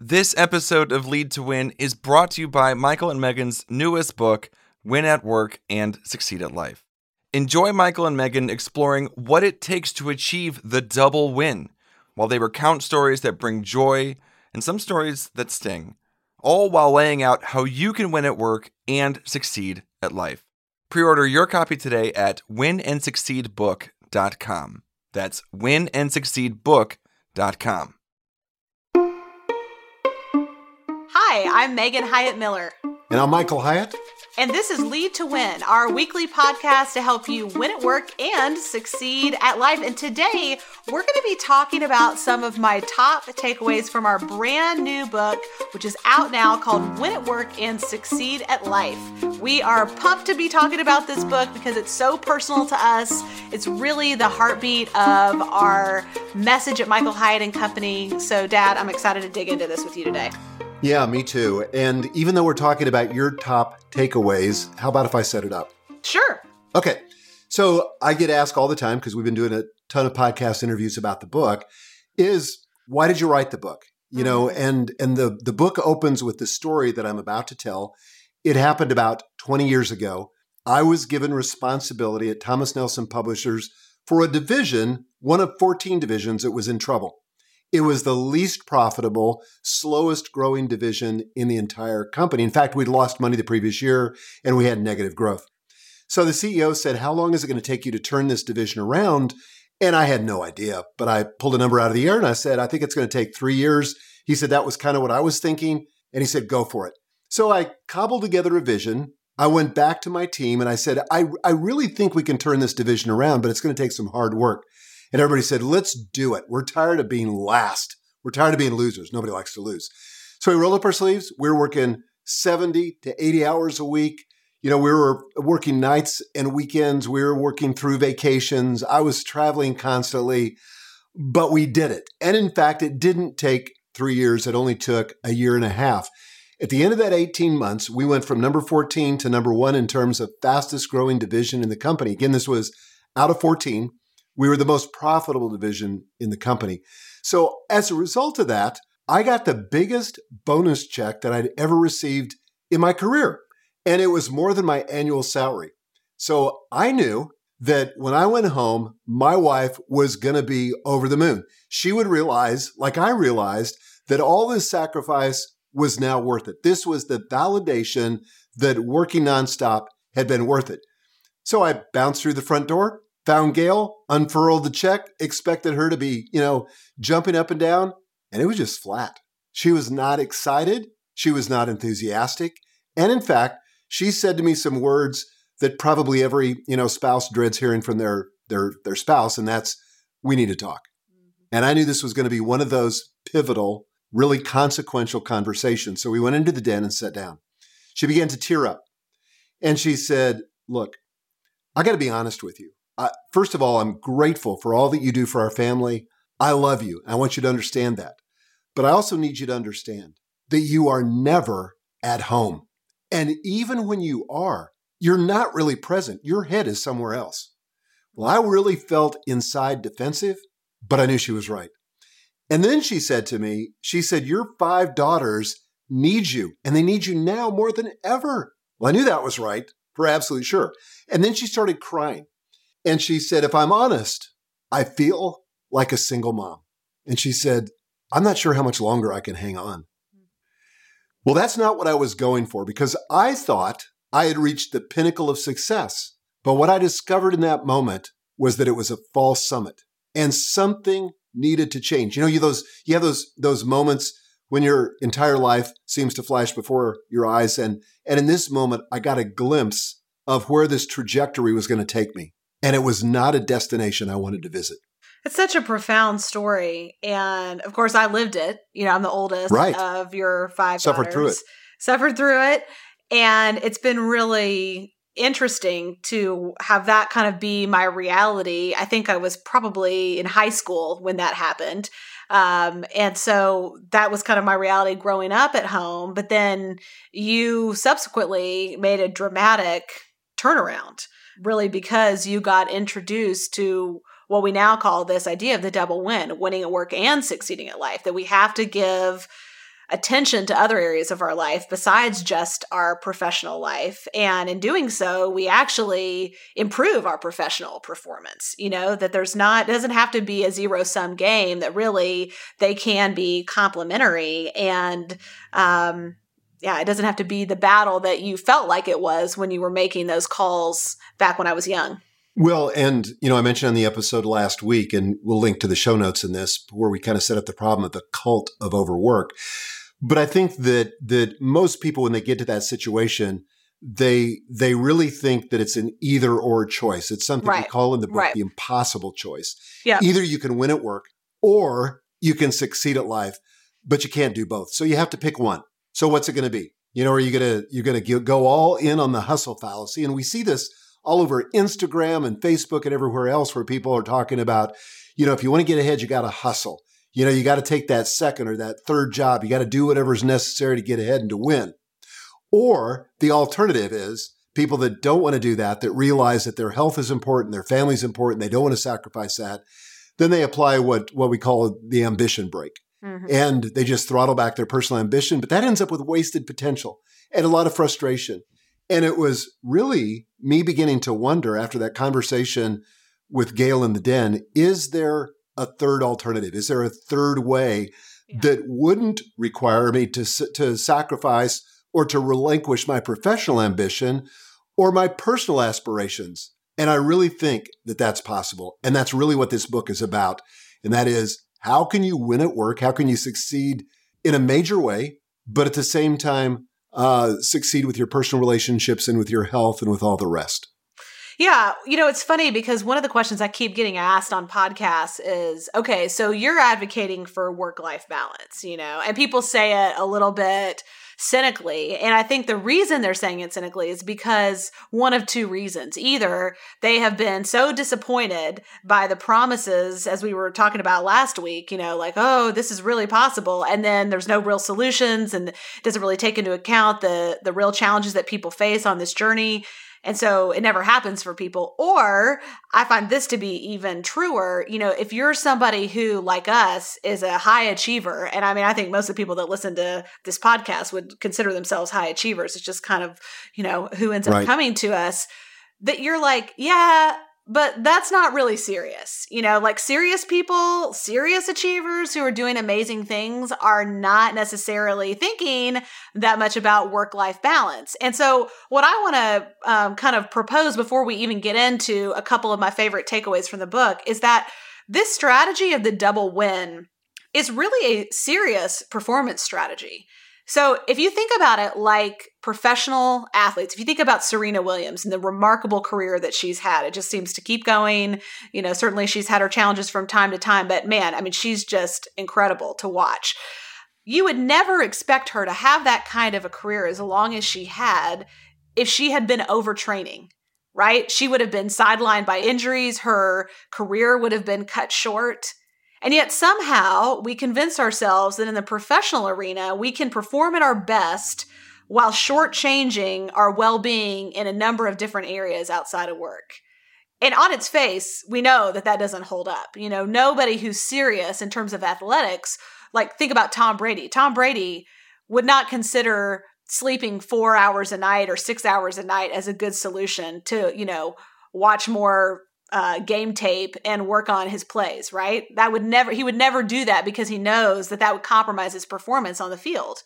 This episode of Lead to Win is brought to you by Michael and Megan's newest book, Win at Work and Succeed at Life. Enjoy Michael and Megan exploring what it takes to achieve the double win, while they recount stories that bring joy and some stories that sting, all while laying out how you can win at work and succeed at life. Pre order your copy today at winandsucceedbook.com. That's winandsucceedbook.com. Hi, I'm Megan Hyatt Miller. And I'm Michael Hyatt. And this is Lead to Win, our weekly podcast to help you win at work and succeed at life. And today we're going to be talking about some of my top takeaways from our brand new book, which is out now called Win at Work and Succeed at Life. We are pumped to be talking about this book because it's so personal to us. It's really the heartbeat of our message at Michael Hyatt and Company. So, Dad, I'm excited to dig into this with you today. Yeah, me too. And even though we're talking about your top takeaways, how about if I set it up? Sure. Okay. So I get asked all the time because we've been doing a ton of podcast interviews about the book is why did you write the book? You know, Mm-hmm. and and the the book opens with the story that I'm about to tell. It happened about 20 years ago. I was given responsibility at Thomas Nelson Publishers for a division, one of 14 divisions that was in trouble. It was the least profitable, slowest growing division in the entire company. In fact, we'd lost money the previous year and we had negative growth. So the CEO said, How long is it going to take you to turn this division around? And I had no idea, but I pulled a number out of the air and I said, I think it's going to take three years. He said, That was kind of what I was thinking. And he said, Go for it. So I cobbled together a vision. I went back to my team and I said, I, I really think we can turn this division around, but it's going to take some hard work. And everybody said, let's do it. We're tired of being last. We're tired of being losers. Nobody likes to lose. So we rolled up our sleeves. We were working 70 to 80 hours a week. You know, we were working nights and weekends. We were working through vacations. I was traveling constantly, but we did it. And in fact, it didn't take three years. It only took a year and a half. At the end of that 18 months, we went from number 14 to number one in terms of fastest growing division in the company. Again, this was out of 14 we were the most profitable division in the company. So, as a result of that, I got the biggest bonus check that I'd ever received in my career. And it was more than my annual salary. So, I knew that when I went home, my wife was going to be over the moon. She would realize, like I realized, that all this sacrifice was now worth it. This was the validation that working nonstop had been worth it. So I bounced through the front door, found Gail, unfurled the check, expected her to be, you know, jumping up and down, and it was just flat. She was not excited. She was not enthusiastic. And in fact, she said to me some words that probably every, you know, spouse dreads hearing from their their their spouse, and that's we need to talk. Mm-hmm. And I knew this was going to be one of those pivotal, really consequential conversations. So we went into the den and sat down. She began to tear up. And she said, Look, I got to be honest with you. Uh, first of all, I'm grateful for all that you do for our family. I love you. I want you to understand that. But I also need you to understand that you are never at home. And even when you are, you're not really present. Your head is somewhere else. Well, I really felt inside defensive, but I knew she was right. And then she said to me, she said, Your five daughters need you, and they need you now more than ever. Well, I knew that was right, for absolutely sure. And then she started crying. And she said, If I'm honest, I feel like a single mom. And she said, I'm not sure how much longer I can hang on. Well, that's not what I was going for because I thought I had reached the pinnacle of success. But what I discovered in that moment was that it was a false summit and something needed to change. You know, you those you have those those moments when your entire life seems to flash before your eyes and and in this moment I got a glimpse of where this trajectory was going to take me. And it was not a destination I wanted to visit. It's such a profound story. And of course, I lived it. You know, I'm the oldest Right. of your five Suffered through daughters. Suffered through it. And it's been really interesting to have that kind of be my reality. I think I was probably in high school when that happened. Um, and so that was kind of my reality growing up at home. But then you subsequently made a dramatic turnaround, really, because you got introduced to what we now call this idea of the double win winning at work and succeeding at life that we have to give attention to other areas of our life besides just our professional life. And in doing so, we actually improve our professional performance. You know, that there's not, doesn't have to be a zero sum game, that really they can be complementary. And, um, yeah, it doesn't have to be the battle that you felt like it was when you were making those calls back when I was young. Well, and you know, I mentioned on the episode last week, and we'll link to the show notes in this, where we kind of set up the problem of the cult of overwork. But I think that that most people, when they get to that situation, they they really think that it's an either or choice. It's something right. we call in the book right. the impossible choice. Yeah. Either you can win at work or you can succeed at life, but you can't do both. So you have to pick one. So what's it going to be? You know, are you going to you're going to go all in on the hustle fallacy? And we see this all over Instagram and Facebook and everywhere else where people are talking about, you know, if you want to get ahead, you got to hustle. You know, you got to take that second or that third job. You got to do whatever's necessary to get ahead and to win. Or the alternative is people that don't want to do that, that realize that their health is important, their family's important, they don't want to sacrifice that. Then they apply what, what we call the ambition brake. Mm-hmm. And they just throttle back their personal ambition, but that ends up with wasted potential and a lot of frustration. And it was really me beginning to wonder after that conversation with Gail in the den is there a third alternative? Is there a third way yeah. that wouldn't require me to, to sacrifice or to relinquish my professional ambition or my personal aspirations? And I really think that that's possible. And that's really what this book is about. And that is how can you win at work? How can you succeed in a major way, but at the same time, uh, succeed with your personal relationships and with your health and with all the rest. Yeah, you know, it's funny because one of the questions I keep getting asked on podcasts is okay, so you're advocating for work life balance, you know, and people say it a little bit cynically. And I think the reason they're saying it cynically is because one of two reasons. Either they have been so disappointed by the promises, as we were talking about last week, you know, like, oh, this is really possible. And then there's no real solutions and doesn't really take into account the the real challenges that people face on this journey. And so it never happens for people. Or I find this to be even truer. You know, if you're somebody who, like us, is a high achiever, and I mean, I think most of the people that listen to this podcast would consider themselves high achievers. It's just kind of, you know, who ends up right. coming to us that you're like, yeah, but that's not really serious. You know, like serious people, serious achievers who are doing amazing things are not necessarily thinking that much about work life balance. And so, what I want to um, kind of propose before we even get into a couple of my favorite takeaways from the book is that this strategy of the double win is really a serious performance strategy. So, if you think about it like professional athletes, if you think about Serena Williams and the remarkable career that she's had, it just seems to keep going. You know, certainly she's had her challenges from time to time, but man, I mean, she's just incredible to watch. You would never expect her to have that kind of a career as long as she had if she had been overtraining, right? She would have been sidelined by injuries, her career would have been cut short and yet somehow we convince ourselves that in the professional arena, we can perform at our best while shortchanging our well being in a number of different areas outside of work. And on its face, we know that that doesn't hold up. You know, nobody who's serious in terms of athletics, like think about Tom Brady. Tom Brady would not consider sleeping four hours a night or six hours a night as a good solution to, you know, watch more uh, game tape and work on his plays, right? That would never, he would never do that because he knows that that would compromise his performance on the field.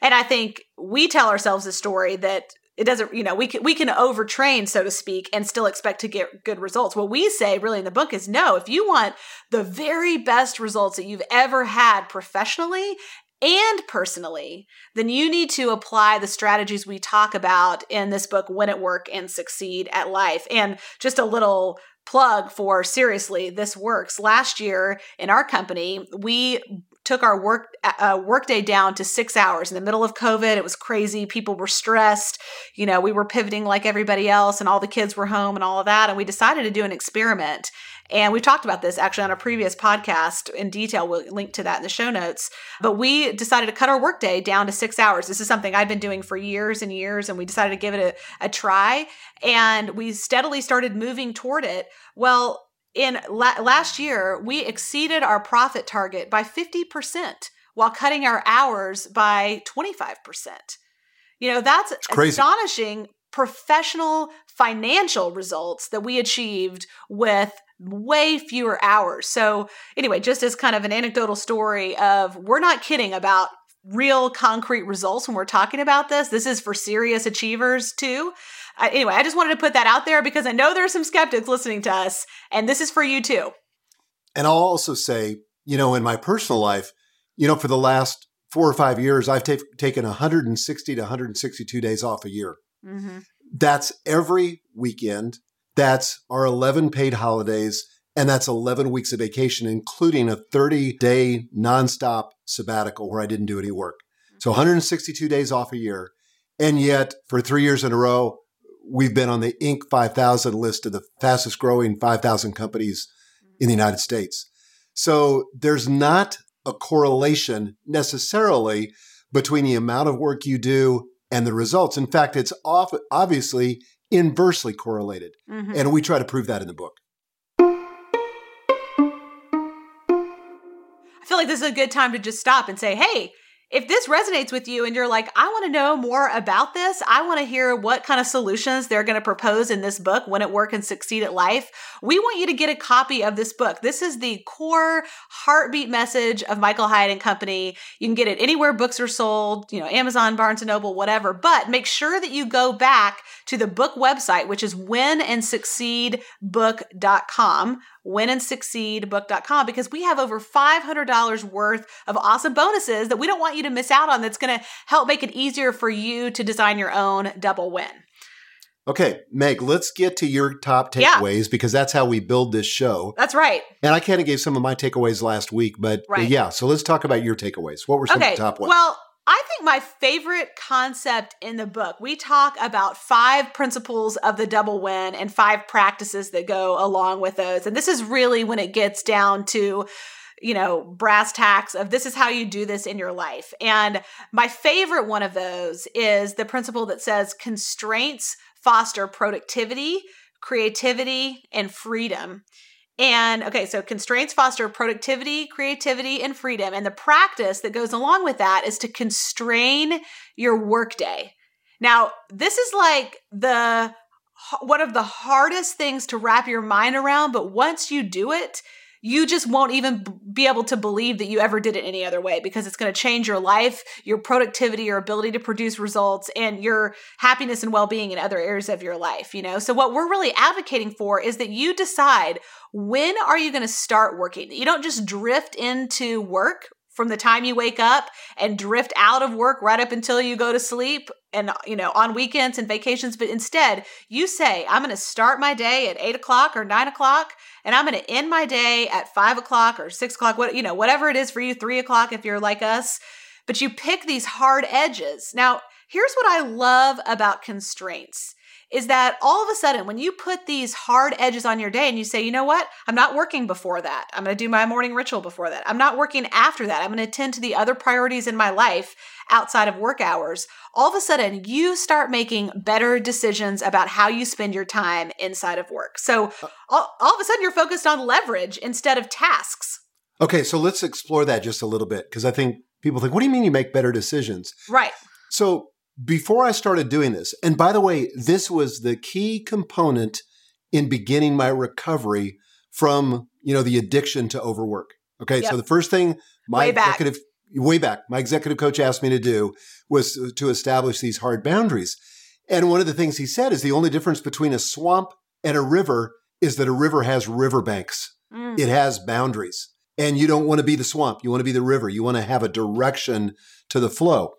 And I think we tell ourselves a story that it doesn't, you know, we can, we can overtrain, so to speak, and still expect to get good results. What we say really in the book is no, if you want the very best results that you've ever had professionally and personally, then you need to apply the strategies we talk about in this book, Win at Work and Succeed at Life. And just a little plug for seriously, this works. Last year in our company, we took our work uh, workday down to six hours in the middle of COVID. It was crazy. People were stressed. You know, we were pivoting like everybody else, and all the kids were home and all of that. And we decided to do an experiment. And we've talked about this actually on a previous podcast in detail. We'll link to that in the show notes. But we decided to cut our workday down to six hours. This is something I've been doing for years and years, and we decided to give it a, a try. And we steadily started moving toward it. Well, in la- last year, we exceeded our profit target by 50% while cutting our hours by 25%. You know, that's astonishing professional financial results that we achieved with way fewer hours. So, anyway, just as kind of an anecdotal story of we're not kidding about real concrete results when we're talking about this. This is for serious achievers too. Uh, anyway, I just wanted to put that out there because I know there are some skeptics listening to us, and this is for you too. And I'll also say, you know, in my personal life, you know, for the last four or five years, I've t- taken 160 to 162 days off a year. Mm-hmm. That's every weekend. That's our 11 paid holidays. And that's 11 weeks of vacation, including a 30 day nonstop sabbatical where I didn't do any work. So mm-hmm. 162 days off a year. And yet, for three years in a row, we've been on the Inc. 5000 list of the fastest growing 5,000 companies in the mm-hmm. United States. So there's not a correlation necessarily between the amount of work you do and the results. In fact, it's off, obviously inversely correlated. Mm-hmm. And we try to prove that in the book. I feel like this is a good time to just stop and say, hey, if this resonates with you and you're like, I want to know more about this, I want to hear what kind of solutions they're going to propose in this book, Win at Work and Succeed at Life, we want you to get a copy of this book. This is the core heartbeat message of Michael Hyatt and Company. You can get it anywhere books are sold, you know, Amazon, Barnes and Noble, whatever. But make sure that you go back to the book website, which is winandsucceedbook.com winandsucceedbook.com because we have over $500 worth of awesome bonuses that we don't want you to miss out on that's going to help make it easier for you to design your own double win. Okay, Meg, let's get to your top takeaways yeah. because that's how we build this show. That's right. And I kind of gave some of my takeaways last week, but, right. yeah, so let's talk about your takeaways. What were some okay. of the top ones? Well, I think my favorite concept in the book, we talk about five principles of the double win and five practices that go along with those. And this is really when it gets down to you know, brass tacks of this is how you do this in your life. And my favorite one of those is the principle that says constraints foster productivity, creativity, and freedom. And okay, so constraints foster productivity, creativity, and freedom. And the practice that goes along with that is to constrain your workday. Now, this is like the one of the hardest things to wrap your mind around, but once you do it, you just won't even be able to believe that you ever did it any other way because it's going to change your life, your productivity, your ability to produce results, and your happiness and well being in other areas of your life. You know, so what we're really advocating for is that you decide when are you going to start working. You don't just drift into work from the time you wake up and drift out of work right up until you go to sleep and you know on weekends and vacations. But instead you say i'm going to start my day at 8 o'clock or 9 o'clock and i'm going to end my day at 5 o'clock or 6 o'clock what you know whatever it is for you 3 o'clock if you're like us. But you pick these hard edges. Now here's what i love about constraints is that all of a sudden, when you put these hard edges on your day and you say, you know what, I'm not working before that. I'm going to do my morning ritual before that. I'm not working after that. I'm going to attend to the other priorities in my life outside of work hours. All of a sudden, you start making better decisions about how you spend your time inside of work. So uh, all, all of a sudden, you're focused on leverage instead of tasks. Okay, so let's explore that just a little bit because I think people think, what do you mean you make better decisions? Right. So before I started doing this, and by the way, this was the key component in beginning my recovery from, you know, the addiction to overwork. Okay. Yep. So the first thing my way executive, back. way back, my executive coach asked me to do was to establish these hard boundaries. And one of the things he said is the only difference between a swamp and a river is that a river has riverbanks. Mm. It has boundaries. And you don't want to be the swamp. You want to be the river. You want to have a direction to the flow.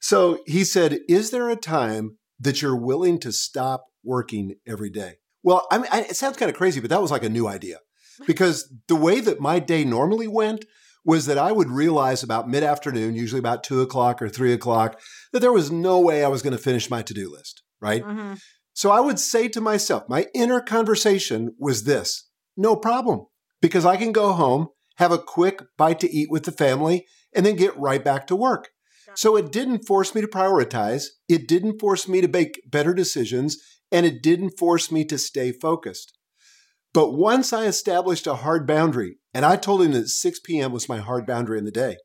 So he said, Is there a time that you're willing to stop working every day? Well, I mean, it sounds kind of crazy, but that was like a new idea because the way that my day normally went was that I would realize about mid afternoon, usually about two o'clock or three o'clock, that there was no way I was going to finish my to do list, right? Mm-hmm. So I would say to myself, my inner conversation was this no problem, because I can go home, have a quick bite to eat with the family, and then get right back to work. So it didn't force me to prioritize. It didn't force me to make better decisions. And it didn't force me to stay focused. But once I established a hard boundary, and I told him that 6 p.m. was my hard boundary in the day,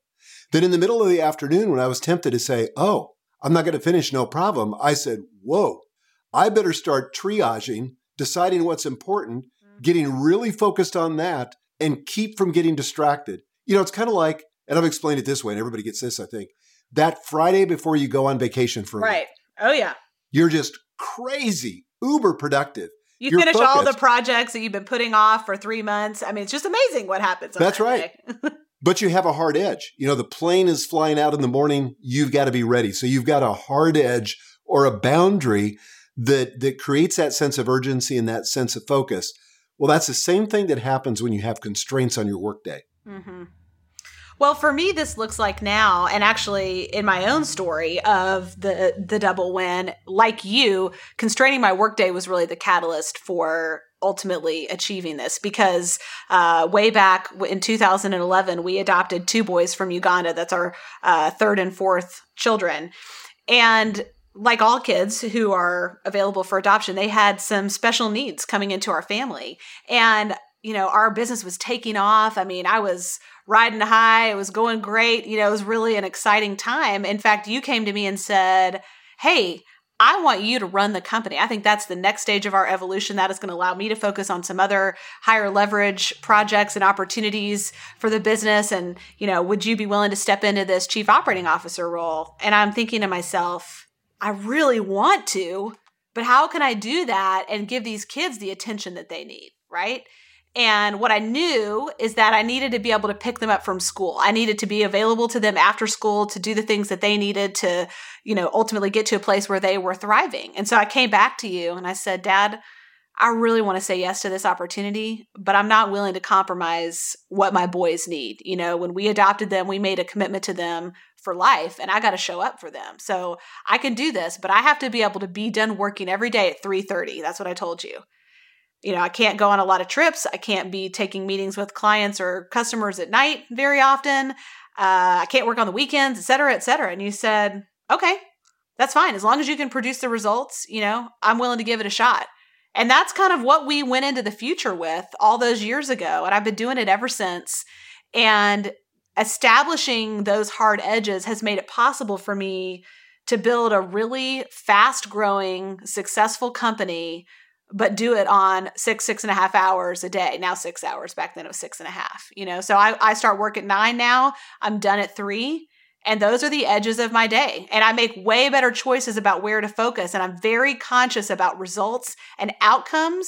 Then in the middle of the afternoon, when I was tempted to say, Oh, I'm not going to finish, no problem, I said, Whoa, I better start triaging, deciding what's important, mm-hmm. getting really focused on that, and keep from getting distracted. You know, it's kind of like, and I've explained it this way, and everybody gets this, I think. That Friday before you go on vacation for right. Oh yeah. You're just crazy, uber productive. You You're finish focused. all the projects that you've been putting off for three months. I mean, it's just amazing what happens. That's that right. but you have a hard edge. You know, the plane is flying out in the morning. You've got to be ready. So you've got a hard edge or a boundary that that creates that sense of urgency and that sense of focus. Well, that's the same thing that happens when you have constraints on your workday. Mm-hmm. Well, for me, this looks like now, and actually in my own story of the the double win, like you, constraining my workday was really the catalyst for ultimately achieving this because uh, way back in 2011 we adopted two boys from uganda. That's our uh, third and fourth children. And like all kids who are available for adoption they had some special needs coming into our family. And you know our business was taking off i mean i was riding high. It was going great. You know, it was really an exciting time. In fact, you came to me and said, Hey, I want you to run the company. I think that's the next stage of our evolution. That is going to allow me to focus on some other higher leverage projects and opportunities for the business. And, you know, would you be willing to step into this chief operating officer role? And I'm thinking to myself, I really want to, but how can I do that and give these kids the attention that they need? Right. And what I knew is that I needed to be able to pick them up from school. I needed to be available to them after school to do the things that they needed to, you know, ultimately get to a place where they were thriving. And so I came back to you and I said, Dad, I really want to say yes to this opportunity, but I'm not willing to compromise what my boys need. You know, when we adopted them, we made a commitment to them for life and I got to show up for them. So I can do this, but I have to be able to be done working every day at 3:30. That's what I told you you know, I can't go on a lot of trips. I can't be taking meetings with clients or customers at night very often. Uh, I can't work on the weekends, et cetera, et cetera. And you said, okay, that's fine. As long as you can produce the results, you know, I'm willing to give it a shot. And that's kind of what we went into the future with all those years ago. And I've been doing it ever since. And establishing those hard edges has made it possible for me to build a really fast growing, successful company but do it on six six and a half hours a day. Now six hours back then it was six and a half you know? So i, I start work at nine now i'm done at three and those are the edges of my day. And i make way better choices about where to focus and i'm very conscious about results and outcomes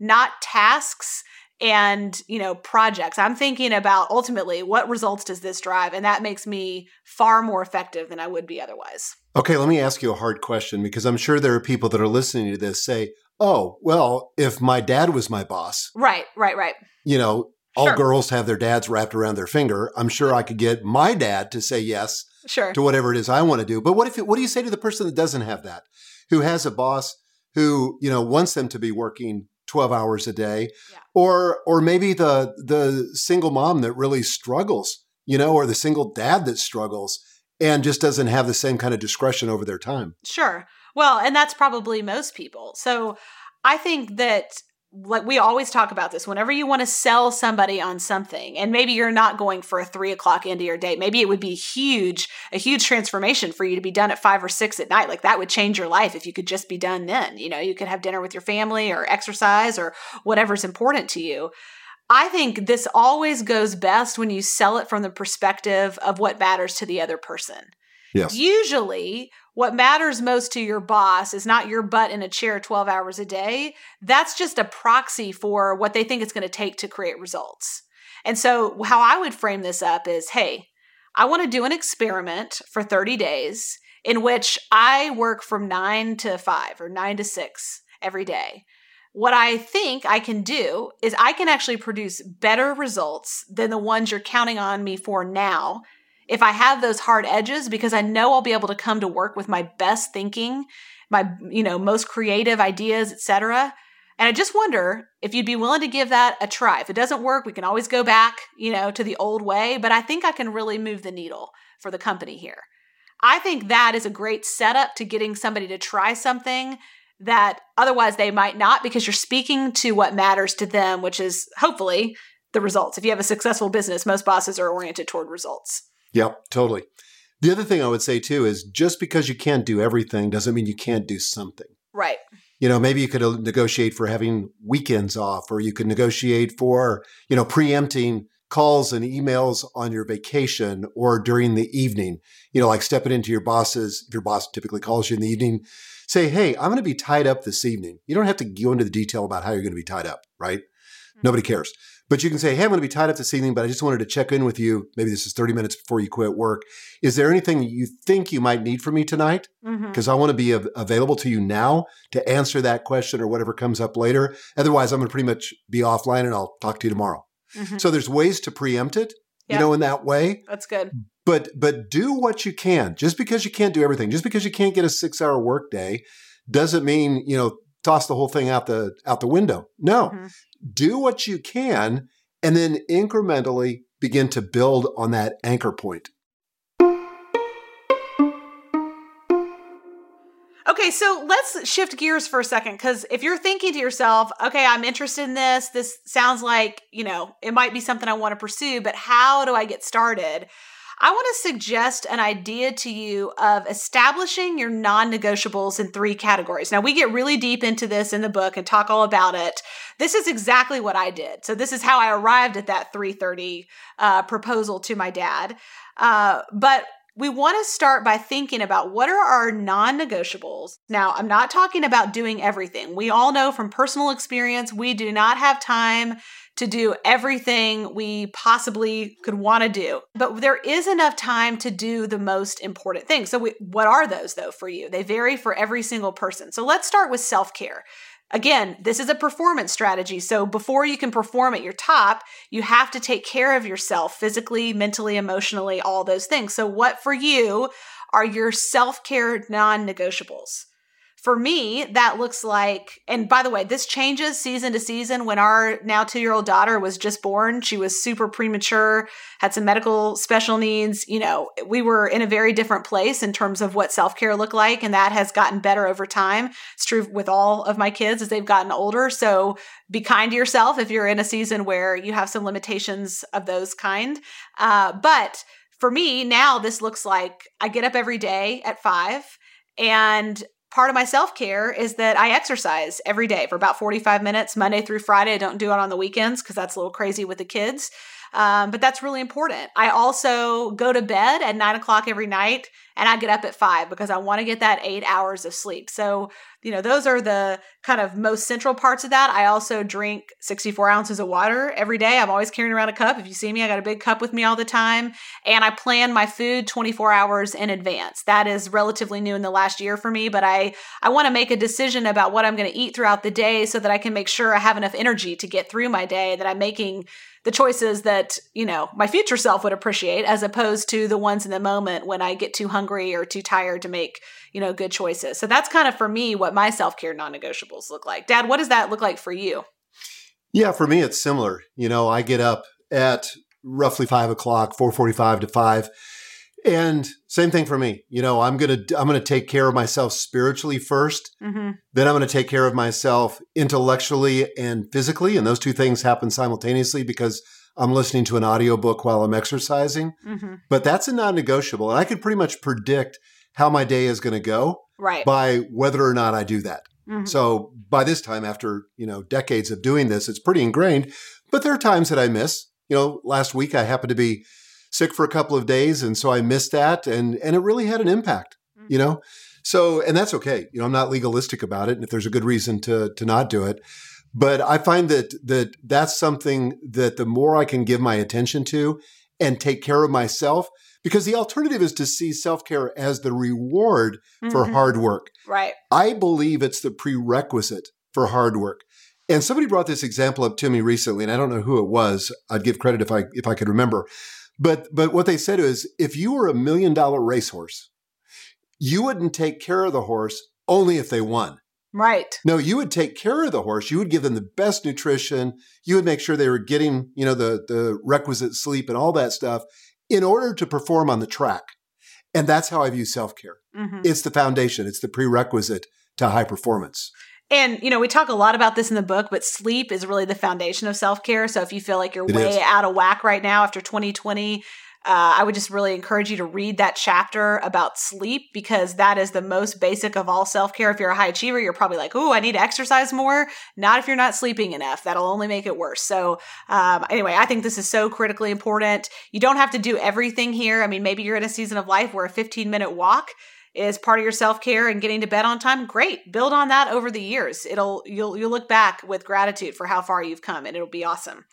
not tasks and you know projects. I'm thinking about ultimately what results does this drive and that makes me far more effective than i would be otherwise. Okay let me ask you a hard question because i'm sure there are people that are listening to this say oh, well, if my dad was my boss. Right, right, right. You know, all sure. girls have their dads wrapped around their finger. I'm sure mm-hmm. I could get my dad to say yes sure. to whatever it is I want to do. But what if what do you say to the person that doesn't have that? Who has a boss who, you know, wants them to be working 12 hours a day yeah. or or maybe the the single mom that really struggles, you know, or the single dad that struggles and just doesn't have the same kind of discretion over their time. Sure. Well, and that's probably most people. So I think that like we always talk about this whenever you want to sell somebody on something and maybe you're not going for a three o'clock into your date maybe it would be huge a huge transformation for you to be done at five or six at night. Like that would change your life if you could just be done then. You know you could have dinner with your family or exercise or whatever's important to you. I think this always goes best when you sell it from the perspective of what matters to the other person. Yes. Usually what matters most to your boss is not your butt in a chair 12 hours a day. That's just a proxy for what they think it's going to take to create results. And so, how I would frame this up is hey, I want to do an experiment for 30 days in which I work from nine to five or nine to six every day. What I think I can do is I can actually produce better results than the ones you're counting on me for now if I have those hard edges because I know I'll be able to come to work with my best thinking, my you know most creative ideas, etc. And I just wonder if you'd be willing to give that a try. If it doesn't work, we can always go back, you know, to the old way, but I think I can really move the needle for the company here. I think that is a great setup to getting somebody to try something that otherwise they might not because you're speaking to what matters to them, which is hopefully the results. If you have a successful business, most bosses are oriented toward results. Yep, totally. The other thing I would say too is just because you can't do everything doesn't mean you can't do something. Right. You know, maybe you could uh, negotiate for having weekends off, or you could negotiate for, you know, preempting calls and emails on your vacation or during the evening. You know, like stepping into your boss's, if your boss typically calls you in the evening, say, hey, I'm going to be tied up this evening. You don't have to go into the detail about how you're going to be tied up, right? Mm-hmm. Nobody cares. But you can say, hey, I'm going to be tied up this evening, but I just wanted to check in with you. Maybe this is 30 minutes before you quit work. Is there anything you think you might need from me tonight? Because mm-hmm. I want to be av- available to you now to answer that question or whatever comes up later. Otherwise, I'm going to pretty much be offline and I'll talk to you tomorrow. Mm-hmm. So there's ways to preempt it, yep. you know, in that way. That's good. But but do what you can. Just because you can't do everything, just because you can't get a six hour workday, doesn't mean you know toss the whole thing out the out the window. No, mm-hmm. Do what you can, and then incrementally begin to build on that anchor point. Okay, so let's shift gears for a second because if you're thinking to yourself, okay, I'm interested in this, this sounds like, you know, it might be something I want to pursue, but how do I get started? I want to suggest an idea to you of establishing your non negotiables in three categories. Now, we get really deep into this in the book and talk all about it. This is exactly what I did. So, this is how I arrived at that 330 uh, proposal to my dad. Uh, but we want to start by thinking about what are our non negotiables. Now, I'm not talking about doing everything. We all know from personal experience, we do not have time to do everything we possibly could want to do. But there is enough time to do the most important things. So, we, what are those though for you? They vary for every single person. So, let's start with self care. Again, this is a performance strategy. So before you can perform at your top, you have to take care of yourself physically, mentally, emotionally, all those things. So, what for you are your self care non negotiables? For me, that looks like, and by the way, this changes season to season. When our now two year old daughter was just born, she was super premature, had some medical special needs. You know, we were in a very different place in terms of what self care looked like, and that has gotten better over time. It's true with all of my kids as they've gotten older. So be kind to yourself if you're in a season where you have some limitations of those kind. Uh, but for me, now this looks like I get up every day at five and part of my self care is that I exercise every day for about 45 minutes, Monday through Friday. I don't do it on the weekends because that's a little crazy with the kids. Um, but that's really important. I also go to bed at nine o'clock every night and I get up at five because I want to get that eight hours of sleep. So, you know, those are the kind of most central parts of that. I also drink 64 ounces of water every day. I'm always carrying around a cup. If you see me, I got a big cup with me all the time. And I plan my food 24 hours in advance. That is relatively new in the last year for me, but I, I want to make a decision about what I'm going to eat throughout the day so that I can make sure I have enough energy to get through my day, that I'm making the choices that, you know, my future self would appreciate as opposed to the ones in the moment when I get too hungry or too tired to make, you know, good choices. So that's kind of for me what my self care non negotiables look like. Dad, what does that look like for you? Yeah, for me, it's similar. You know, I get up at roughly five o'clock, 445 to five and same thing for me. You know, I'm gonna I'm gonna take care of myself spiritually 1st mm-hmm. Then I'm gonna take care of myself intellectually and physically, and those two things happen simultaneously because I'm listening to an audiobook while I'm exercising. Mm-hmm. But that's a non-negotiable, and I can pretty much predict how my day is going to go right. by whether or not I do that. Mm-hmm. So by this time, after you know decades of doing this, it's pretty ingrained. But there are times that I miss. You know, last week I happened to be sick for a couple of days, and so I missed that, and and it really had an impact, mm-hmm. you know. So, and that's okay. You know, I'm not legalistic about it, and if there's a good reason to to not do it, but I find that that that's something that the more I can give my attention to and take care of myself, because the alternative is to see self care as the reward mm-hmm. for hard work. Right. I believe it's the prerequisite for hard work. And somebody brought this example up to me recently, and I don't know who it was. I'd give credit if I if I could remember. But but what they said is if you were a million dollar racehorse, you wouldn't take care of the horse only if they won. Right. No, you would take care of the horse. You would give them the best nutrition. You would make sure they were getting, you know, the the requisite sleep and all that stuff in order to perform on the track. And that's how I view self-care. Mm-hmm. It's the foundation, it's the prerequisite to high performance. And, you know, we talk a lot about this in the book, but sleep is really the foundation of self care. So if you feel like you're it way is. out of whack right now after 2020, Uh, I would just really encourage you to read that chapter about sleep because that is the most basic of all self care. If you're a high achiever, you're probably like, oh, I need to exercise more. Not if you're not sleeping enough. That'll only make it worse. So, um, anyway, I think this is so critically important. You don't have to do everything here. I mean, maybe you're in a season of life where a 15 minute walk is part of your self-care and getting to bed on time great build on that over the years it'll you'll you'll look back with gratitude for how far you've come and it'll be awesome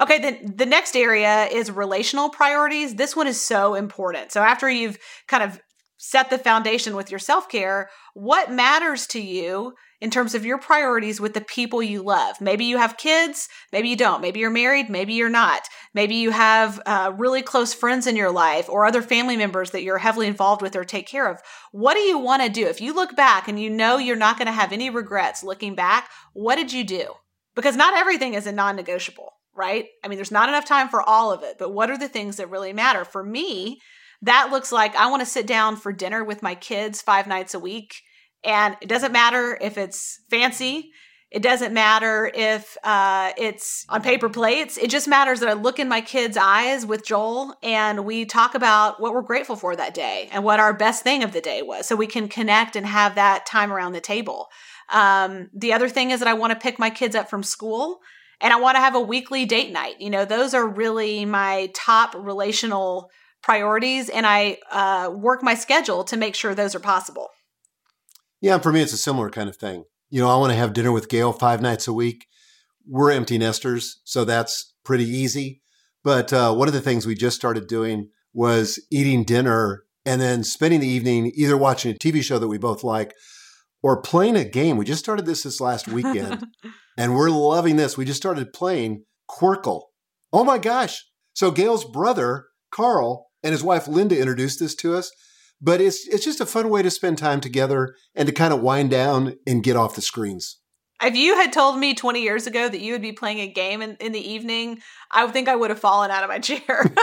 Okay, then the next area is relational priorities. This one is so important. So after you've kind of set the foundation with your self-care, what matters to you in terms of your priorities with the people you love? Maybe you have kids, maybe you don't. Maybe you're married, maybe you're not. Maybe you have uh, really close friends in your life or other family members that you're heavily involved with or take care of. What do you want to do? If you look back and you know you're not going to have any regrets looking back, what did you do? Because not everything is a non negotiable right? I mean, there's not enough time for all of it, but what are the things that really matter? For me, that looks like I want to sit down for dinner with my kids five nights a week. And it doesn't matter if it's fancy. It doesn't matter if uh, it's on paper plates. It just matters that I look in my kids' eyes with Joel and we talk about what we're grateful for that day and what our best thing of the day was. So we can connect and have that time around the table. Um, the other thing is that I want to pick my kids up from school and I want to have a weekly date night. You know, those are really my top relational priorities, and I uh, work my schedule to make sure those are possible. Yeah, for me, it's a similar kind of thing. You know, I want to have dinner with Gail five nights a week. We're empty nesters, so that's pretty easy. But uh, one of the things we just started doing was eating dinner and then spending the evening either watching a TV show that we both like or playing a game. We just started this this last weekend and we're loving this. We just started playing Qwirkle. Oh my gosh. So Gail's brother, Carl, and his wife Linda introduced this to us. But it's it's just a fun way to spend time together and to kind of wind down and get off the screens. If you had told me 20 years ago that you would be playing a game in, in the evening, I would think I would have fallen out of my chair.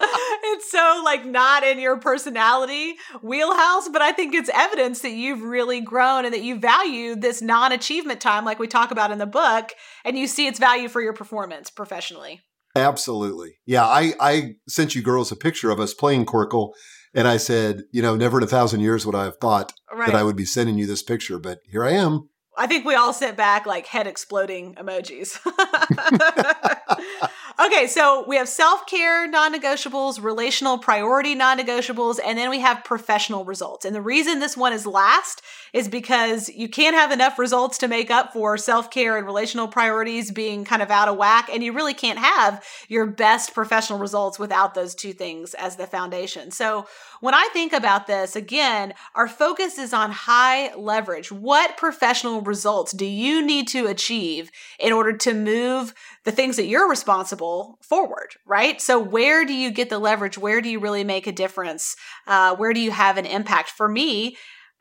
it's so like not in your personality wheelhouse, but I think it's evidence that you've really grown and that you value this non-achievement time like we talk about in the book and you see its value for your performance professionally. Absolutely. Yeah, I I sent you girls a picture of us playing Qwirkle and I said, you know, never in a thousand years would I have thought right. that I would be sending you this picture, but here I am. I think we all sent back like head exploding emojis. okay, so we have self care non negotiables, relational priority non negotiables, and then we have professional results. And the reason this one is last is because you can't have enough results to make up for self care and relational priorities being kind of out of whack. And you really can't have your best professional results without those two things as the foundation. So when I think about this, again, our focus is on high leverage. What professional results do you need to achieve in order to move the things that you're responsible forward, right? So, where do you get the leverage? Where do you really make a difference? Uh, where do you have an impact? For me,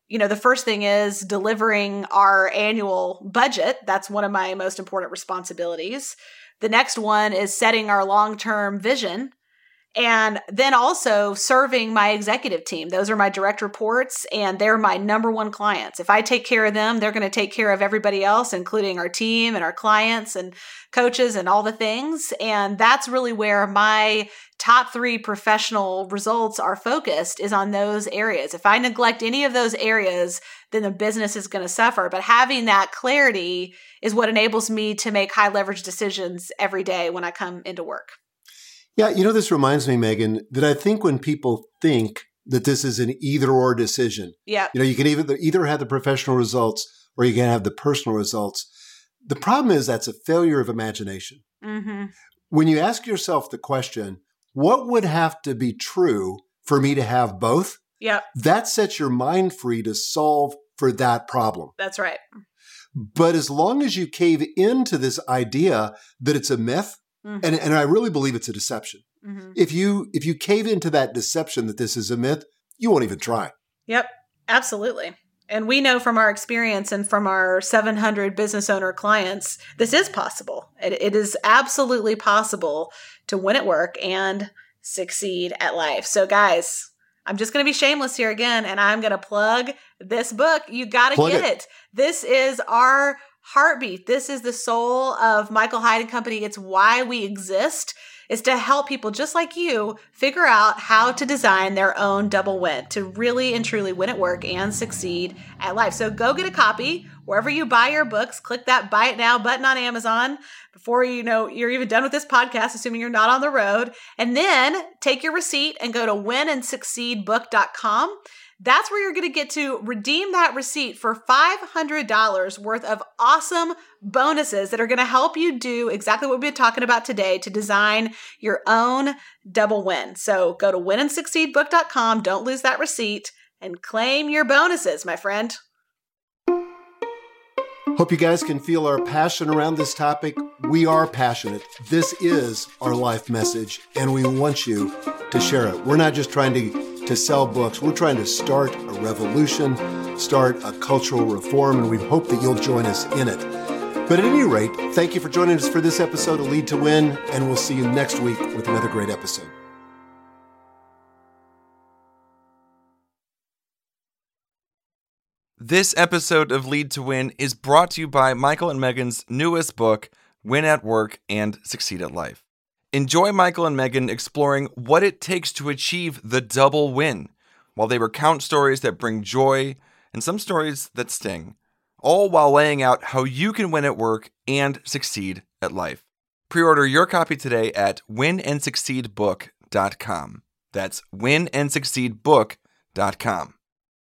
you know, the first thing is delivering our annual budget. That's one of my most important responsibilities. The next one is setting our long term vision and then also serving my executive team. Those are my direct reports, and they're my number one clients. If I take care of them, they're going to take care of everybody else, including our team and our clients and coaches and all the things. And that's really where my top three professional results are focused is on those areas. If I neglect any of those areas, then the business is going to suffer. But having that clarity is what enables me to make high leverage decisions every day when I come into work. Yeah, you know, this reminds me, Megan, that I think when people think that this is an either or decision, yeah, you know, you can either either have the professional results or you can have the personal results. The problem is that's a failure of imagination. Mm-hmm. When you ask yourself the question, what would have to be true for me to have both? Yeah, that sets your mind free to solve for that problem. That's right. But as long as you cave into this idea that it's a myth, Mm-hmm. And, and I really believe it's a deception. Mm-hmm. If you if you cave into that deception that this is a myth, you won't even try. Yep, absolutely. And we know from our experience and from our 700 business owner clients, this is possible. It, it is absolutely possible to win at work and succeed at life. So, guys, I'm just going to be shameless here again, and I'm going to plug this book. You got to get it. it. This is our heartbeat. This is the soul of Michael Hyatt and Company. It's why we exist. is to help people just like you figure out how to design their own double win to really and truly win at work and succeed at life. So go get a copy wherever you buy your books. Click that buy it now button on Amazon before you know you're even done with this podcast, assuming you're not on the road. And then take your receipt and go to winandsucceedbook.com that's where you're going to get to redeem that receipt for $500 worth of awesome bonuses that are going to help you do exactly what we've been talking about today to design your own double win. So go to winandsucceedbook.com, don't lose that receipt, and claim your bonuses, my friend. Hope you guys can feel our passion around this topic. We are passionate. This is our life message, and we want you to share it. We're not just trying to to sell books. We're trying to start a revolution, start a cultural reform, and we hope that you'll join us in it. But at any rate, thank you for joining us for this episode of Lead to Win, and we'll see you next week with another great episode. This episode of Lead to Win is brought to you by Michael and Megan's newest book, Win at Work and Succeed at Life. Enjoy Michael and Megan exploring what it takes to achieve the double win, while they recount stories that bring joy and some stories that sting, all while laying out how you can win at work and succeed at life. Pre order your copy today at winandsucceedbook.com. That's winandsucceedbook.com.